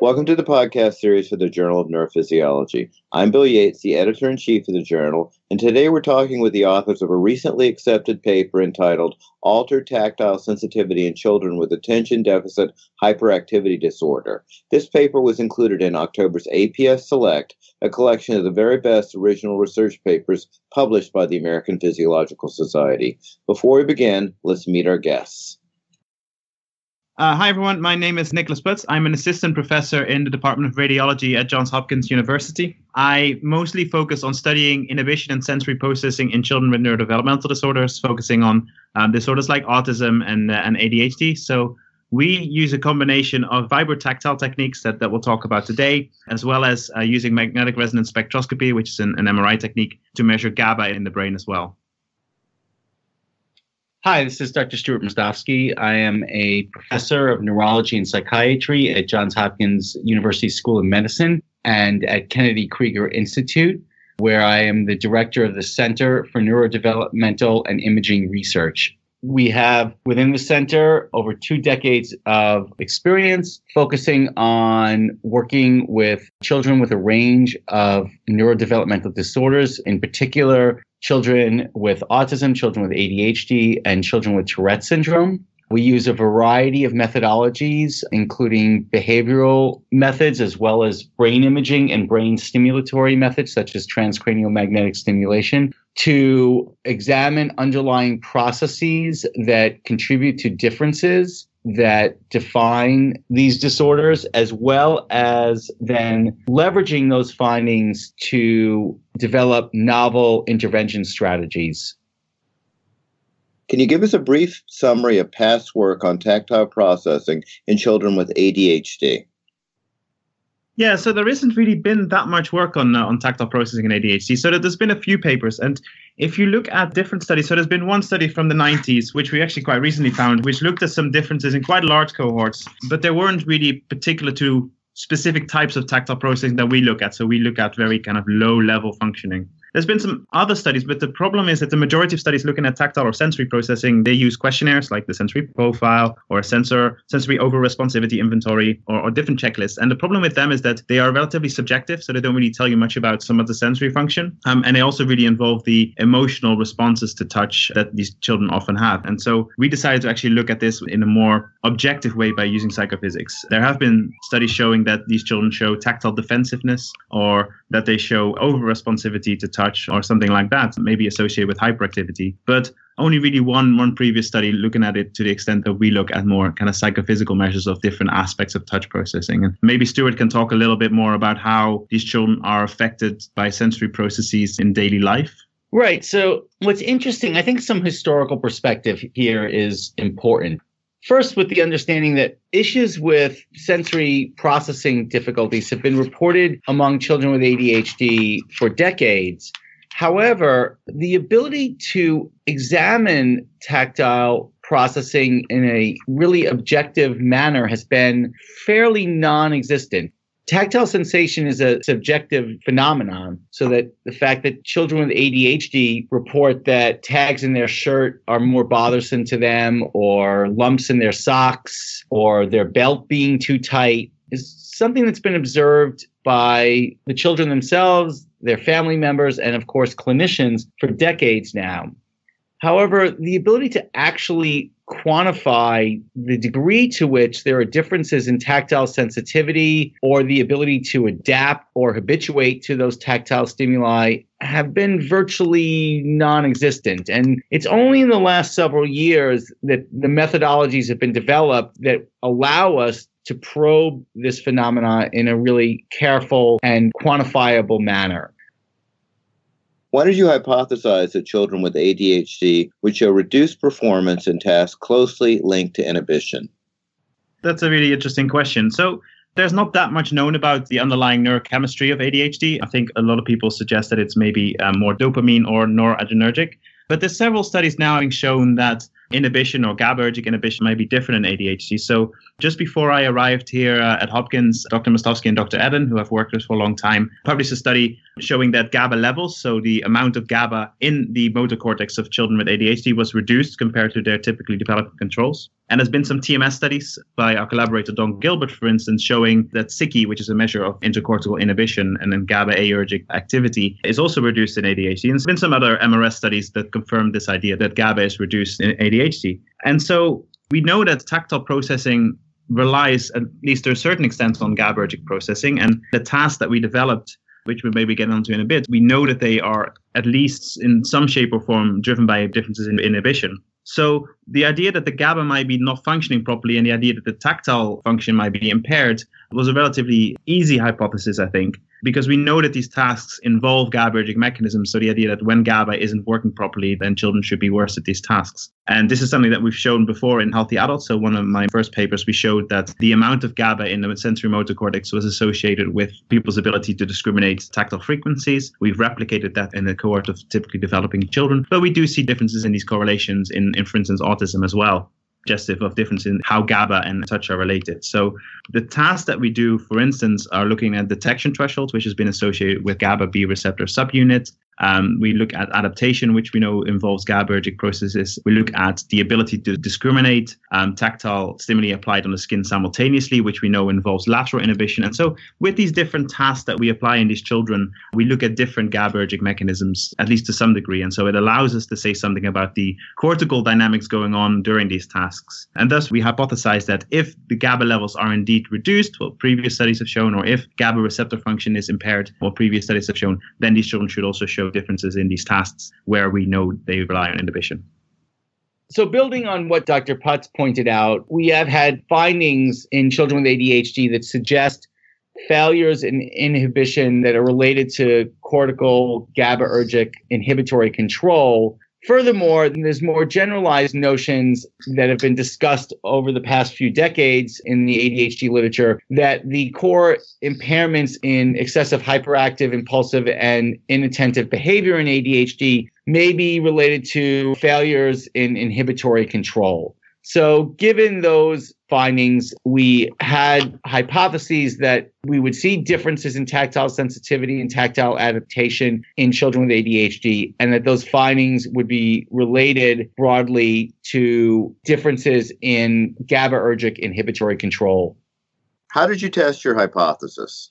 Welcome to the podcast series for the Journal of Neurophysiology. I'm Bill Yates, the editor in chief of the journal, and today we're talking with the authors of a recently accepted paper entitled Altered Tactile Sensitivity in Children with Attention Deficit Hyperactivity Disorder. This paper was included in October's APS Select, a collection of the very best original research papers published by the American Physiological Society. Before we begin, let's meet our guests. Uh, hi, everyone. My name is Nicolaas Puts. I'm an assistant professor in the Department of Radiology at Johns Hopkins University. I mostly focus on studying inhibition and sensory processing in children with neurodevelopmental disorders, focusing on um, disorders like autism and, uh, and ADHD. So we use a combination of vibrotactile techniques that, that we'll talk about today, as well as uh, using magnetic resonance spectroscopy, which is an, an MRI technique, to measure GABA in the brain as well. Hi, this is Dr. Stewart Mostofsky. I am a professor of neurology and psychiatry at Johns Hopkins University School of Medicine and at Kennedy Krieger Institute, where I am the director of the Center for Neurodevelopmental and Imaging Research. We have within the center over two decades of experience focusing on working with children with a range of neurodevelopmental disorders, in particular children with autism, children with ADHD, and children with Tourette syndrome. We use a variety of methodologies, including behavioral methods as well as brain imaging and brain stimulatory methods, such as transcranial magnetic stimulation, to examine underlying processes that contribute to differences that define these disorders, as well as then leveraging those findings to develop novel intervention strategies. Can you give us a brief summary of past work on tactile processing in children with ADHD? Yeah, so there isn't really been that much work on uh, on tactile processing in ADHD. So there's been a few papers, and if you look at different studies, so there's been one study from the 90s, which we actually quite recently found, which looked at some differences in quite large cohorts, but they weren't really particular to specific types of tactile processing that we look at. So we look at very kind of low level functioning. There's been some other studies, but the problem is that the majority of studies looking at tactile or sensory processing, they use questionnaires like the sensory profile or a sensor sensory over responsivity inventory or, or different checklists. And the problem with them is that they are relatively subjective, so they don't really tell you much about some of the sensory function. Um, and they also really involve the emotional responses to touch that these children often have. And so we decided to actually look at this in a more objective way by using psychophysics. There have been studies showing that these children show tactile defensiveness or that they show over responsivity to touch touch or something like that, maybe associated with hyperactivity. But only really one one previous study looking at it to the extent that we look at more kind of psychophysical measures of different aspects of touch processing. And maybe Stewart can talk a little bit more about how these children are affected by sensory processes in daily life. Right. So, what's interesting, I think some historical perspective here is important. First, with the understanding that issues with sensory processing difficulties have been reported among children with ADHD for decades. However, the ability to examine tactile processing in a really objective manner has been fairly non existent tactile sensation is a subjective phenomenon so that the fact that children with ADHD report that tags in their shirt are more bothersome to them or lumps in their socks or their belt being too tight is something that's been observed by the children themselves, their family members, and of course clinicians for decades now. However, the ability to actually quantify the degree to which there are differences in tactile sensitivity or the ability to adapt or habituate to those tactile stimuli have been virtually non existent. And it's only in the last several years that the methodologies have been developed that allow us to probe this phenomena in a really careful and quantifiable manner. Why did you hypothesize that children with ADHD would show reduced performance in tasks closely linked to inhibition? That's a really interesting question. So, there's not that much known about the underlying neurochemistry of ADHD. I think a lot of people suggest that it's maybe uh, more dopamine or noradrenergic. But there's several studies now having shown that inhibition or GABAergic inhibition might be different in ADHD. So just before I arrived here uh, at Hopkins, Dr. Mostofsky and Dr. Edden, who I've worked with for a long time, published a study showing that GABA levels, so the amount of GABA in the motor cortex of children with ADHD was reduced compared to their typically developed controls. And there's been some TMS studies by our collaborator Don Gilbert, for instance, showing that SICI, which is a measure of intracortical inhibition and then GABAergic activity, is also reduced in ADHD. And there's been some other MRS studies that confirm this idea that GABA is reduced in ADHD. And so we know that tactile processing relies, at least to a certain extent, on GABAergic processing. And the tasks that we developed which we maybe get onto in a bit, we know that they are at least in some shape or form driven by differences in inhibition. So the idea that the GABA might be not functioning properly and the idea that the tactile function might be impaired was a relatively easy hypothesis, I think because we know that these tasks involve GABAergic mechanisms. So the idea that when GABA isn't working properly, then children should be worse at these tasks. And this is something that we've shown before in healthy adults. So one of my first papers, we showed that the amount of GABA in the sensory motor cortex was associated with people's ability to discriminate tactile frequencies. We've replicated that in a cohort of typically developing children, but we do see differences in these correlations in, in for instance, autism as well suggestive of difference in how GABA and touch are related. So the tasks that we do, for instance, are looking at detection thresholds, which has been associated with GABA B receptor subunit. Um, we look at adaptation, which we know involves GABAergic processes. We look at the ability to discriminate um, tactile stimuli applied on the skin simultaneously, which we know involves lateral inhibition. And so, with these different tasks that we apply in these children, we look at different GABAergic mechanisms, at least to some degree. And so, it allows us to say something about the cortical dynamics going on during these tasks. And thus, we hypothesize that if the GABA levels are indeed reduced, what previous studies have shown, or if GABA receptor function is impaired, what previous studies have shown, then these children should also show differences in these tasks where we know they rely on inhibition. So, building on what Dr. Puts pointed out, we have had findings in children with ADHD that suggest failures in inhibition that are related to cortical GABAergic inhibitory control Furthermore, there's more generalized notions that have been discussed over the past few decades in the ADHD literature that the core impairments in excessive hyperactive, impulsive, and inattentive behavior in ADHD may be related to failures in inhibitory control. So, given those findings, we had hypotheses that we would see differences in tactile sensitivity and tactile adaptation in children with ADHD, and that those findings would be related broadly to differences in GABAergic inhibitory control. How did you test your hypothesis?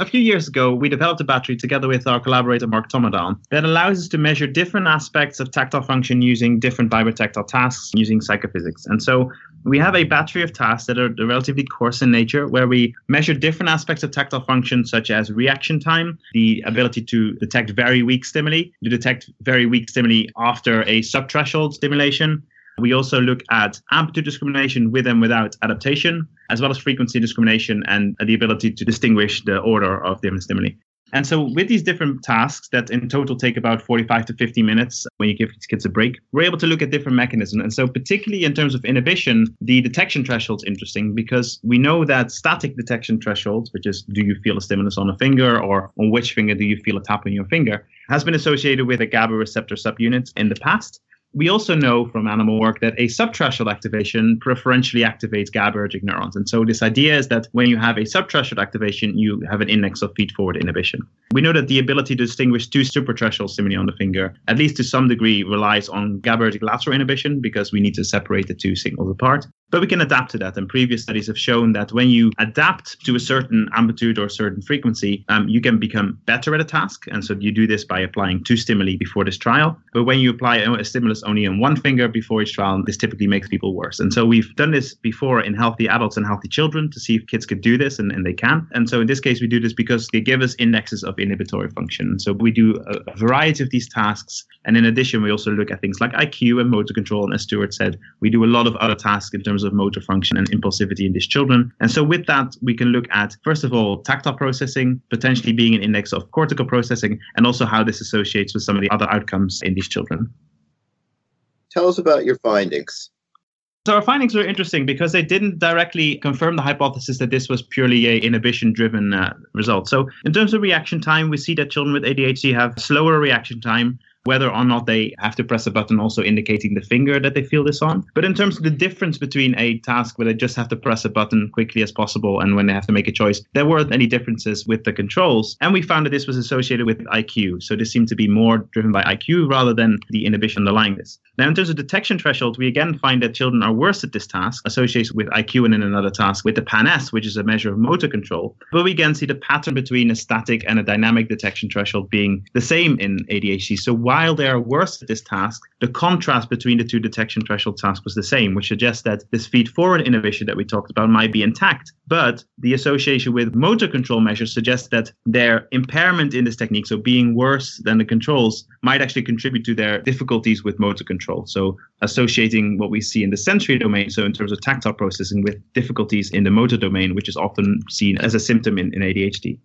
A few years ago, we developed a battery together with our collaborator Mark Tommerdahl that allows us to measure different aspects of tactile function using different vibrotactile tasks using psychophysics. And so we have a battery of tasks that are relatively coarse in nature, where we measure different aspects of tactile function, such as reaction time, the ability to detect very weak stimuli, to detect very weak stimuli after a subthreshold stimulation, we also look at amplitude discrimination with and without adaptation, as well as frequency discrimination and the ability to distinguish the order of different stimuli. And so, with these different tasks that in total take about 45 to 50 minutes when you give kids a break, we're able to look at different mechanisms. And so, particularly in terms of inhibition, the detection threshold is interesting because we know that static detection thresholds, which is do you feel a stimulus on a finger or on which finger do you feel a tap on your finger, has been associated with a GABA receptor subunit in the past. We also know from animal work that a subthreshold activation preferentially activates GABAergic neurons. And so this idea is that when you have a subthreshold activation, you have an index of feed-forward inhibition. We know that the ability to distinguish two suprathreshold stimuli on the finger, at least to some degree, relies on GABAergic lateral inhibition because we need to separate the two signals apart. But we can adapt to that. And previous studies have shown that when you adapt to a certain amplitude or a certain frequency, um, you can become better at a task. And so you do this by applying two stimuli before this trial. But when you apply a stimulus only on one finger before each trial, this typically makes people worse. And so we've done this before in healthy adults and healthy children to see if kids could do this, and, and they can. And so in this case, we do this because they give us indexes of inhibitory function. So we do a, a variety of these tasks. And in addition, we also look at things like IQ and motor control. And as Stewart said, we do a lot of other tasks in terms terms of motor function and impulsivity in these children. And so with that, we can look at, first of all, tactile processing, potentially being an index of cortical processing, and also how this associates with some of the other outcomes in these children. Tell us about your findings. So our findings were interesting because they didn't directly confirm the hypothesis that this was purely a inhibition-driven uh, result. So in terms of reaction time, we see that children with ADHD have slower reaction time whether or not they have to press a button also indicating the finger that they feel this on. But in terms of the difference between a task where they just have to press a button quickly as possible and when they have to make a choice, there weren't any differences with the controls. And we found that this was associated with IQ. So this seemed to be more driven by IQ rather than the inhibition underlying this. Now, in terms of detection threshold, we again find that children are worse at this task, associated with IQ and in another task with the PANESS, which is a measure of motor control. But we again see the pattern between a static and a dynamic detection threshold being the same in ADHD. So while they are worse at this task, the contrast between the two detection threshold tasks was the same, which suggests that this feed forward inhibition that we talked about might be intact. But the association with motor control measures suggests that their impairment in this technique, so being worse than the controls, might actually contribute to their difficulties with motor control. So associating what we see in the sensory domain, so in terms of tactile processing, with difficulties in the motor domain, which is often seen as a symptom in, in ADHD.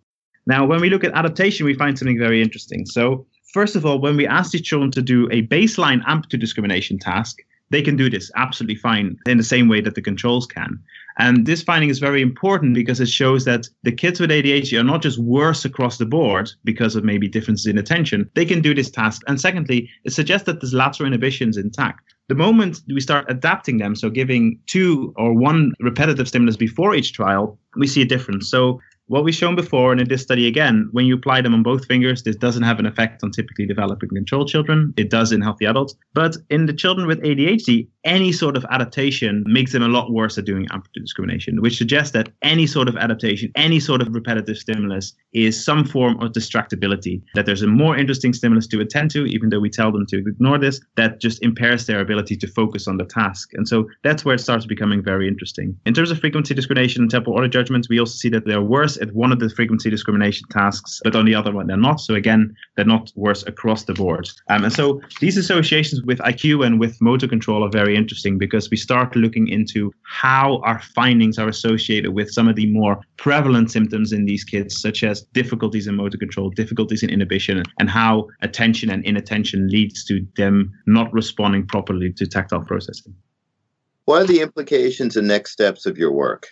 Now, when we look at adaptation, we find something very interesting. So, first of all, when we ask these children to do a baseline amplitude discrimination task, they can do this absolutely fine in the same way that the controls can. And this finding is very important because it shows that the kids with ADHD are not just worse across the board because of maybe differences in attention. They can do this task. And secondly, it suggests that this lateral inhibition is intact. The moment we start adapting them, so giving two or one repetitive stimulus before each trial, we see a difference. So what we've shown before, and in this study again, when you apply them on both fingers, this doesn't have an effect on typically developing control children. It does in healthy adults. But in the children with ADHD, any sort of adaptation makes them a lot worse at doing amplitude discrimination, which suggests that any sort of adaptation, any sort of repetitive stimulus is some form of distractibility, that there's a more interesting stimulus to attend to, even though we tell them to ignore this, that just impairs their ability to focus on the task. And so that's where it starts becoming very interesting. In terms of frequency discrimination and temporal order judgments, we also see that they're worse at one of the frequency discrimination tasks, but on the other one, they're not. So again, they're not worse across the board. Um, and so these associations with IQ and with motor control are interesting because we start looking into how our findings are associated with some of the more prevalent symptoms in these kids, such as difficulties in motor control, difficulties in inhibition, and how attention and inattention leads to them not responding properly to tactile processing. What are the implications and next steps of your work?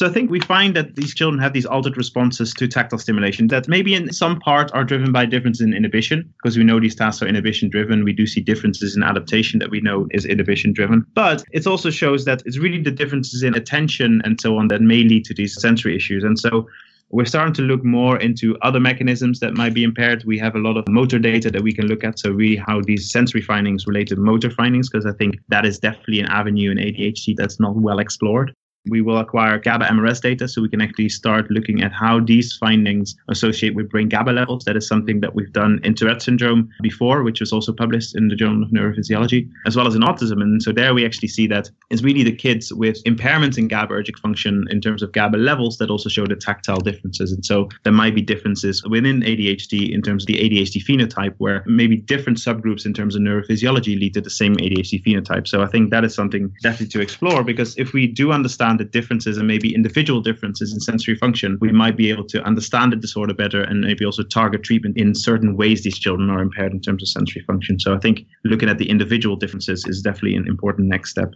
So I think we find that these children have these altered responses to tactile stimulation that maybe in some part are driven by difference in inhibition, because we know these tasks are inhibition driven. We do see differences in adaptation that we know is inhibition driven. But it also shows that it's really the differences in attention and so on that may lead to these sensory issues. And so we're starting to look more into other mechanisms that might be impaired. We have a lot of motor data that we can look at. So, really, how these sensory findings relate to motor findings, because I think that is definitely an avenue in ADHD that's not well explored. We will acquire GABA MRS data so we can actually start looking at how these findings associate with brain GABA levels. That is something that we've done in Tourette syndrome before, which was also published in the Journal of Neurophysiology, as well as in autism. And so there we actually see that it's really the kids with impairments in GABAergic function in terms of GABA levels that also show the tactile differences. And so there might be differences within ADHD in terms of the ADHD phenotype, where maybe different subgroups in terms of neurophysiology lead to the same ADHD phenotype. So I think that is something definitely to explore because if we do understand understand the differences and maybe individual differences in sensory function, we might be able to understand the disorder better and maybe also target treatment in certain ways these children are impaired in terms of sensory function. So I think looking at the individual differences is definitely an important next step.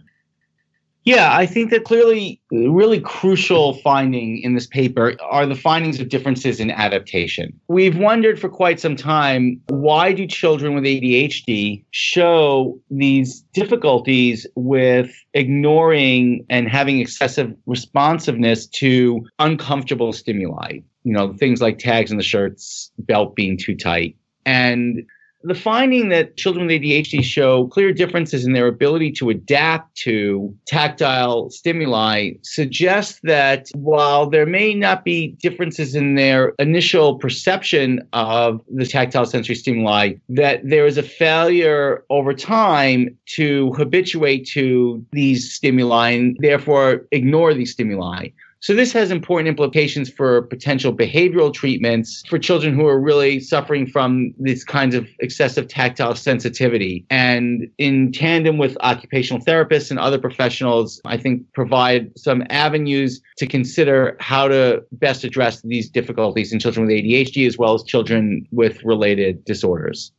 Yeah, I think that clearly, really crucial finding in this paper are the findings of differences in adaptation. We've wondered for quite some time why do children with ADHD show these difficulties with ignoring and having excessive responsiveness to uncomfortable stimuli? You know, things like tags in the shirts, belt being too tight. And the finding that children with ADHD show clear differences in their ability to adapt to tactile stimuli suggests that while there may not be differences in their initial perception of the tactile sensory stimuli, that there is a failure over time to habituate to these stimuli and therefore ignore these stimuli. So this has important implications for potential behavioral treatments for children who are really suffering from these kinds of excessive tactile sensitivity. And in tandem with occupational therapists and other professionals, I think provide some avenues to consider how to best address these difficulties in children with ADHD as well as children with related disorders.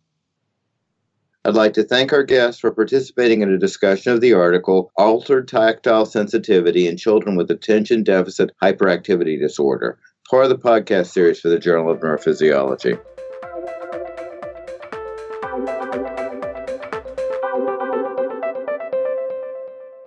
I'd like to thank our guests for participating in a discussion of the article Altered Tactile Sensitivity in Children with Attention Deficit Hyperactivity Disorder, part of the podcast series for the Journal of Neurophysiology.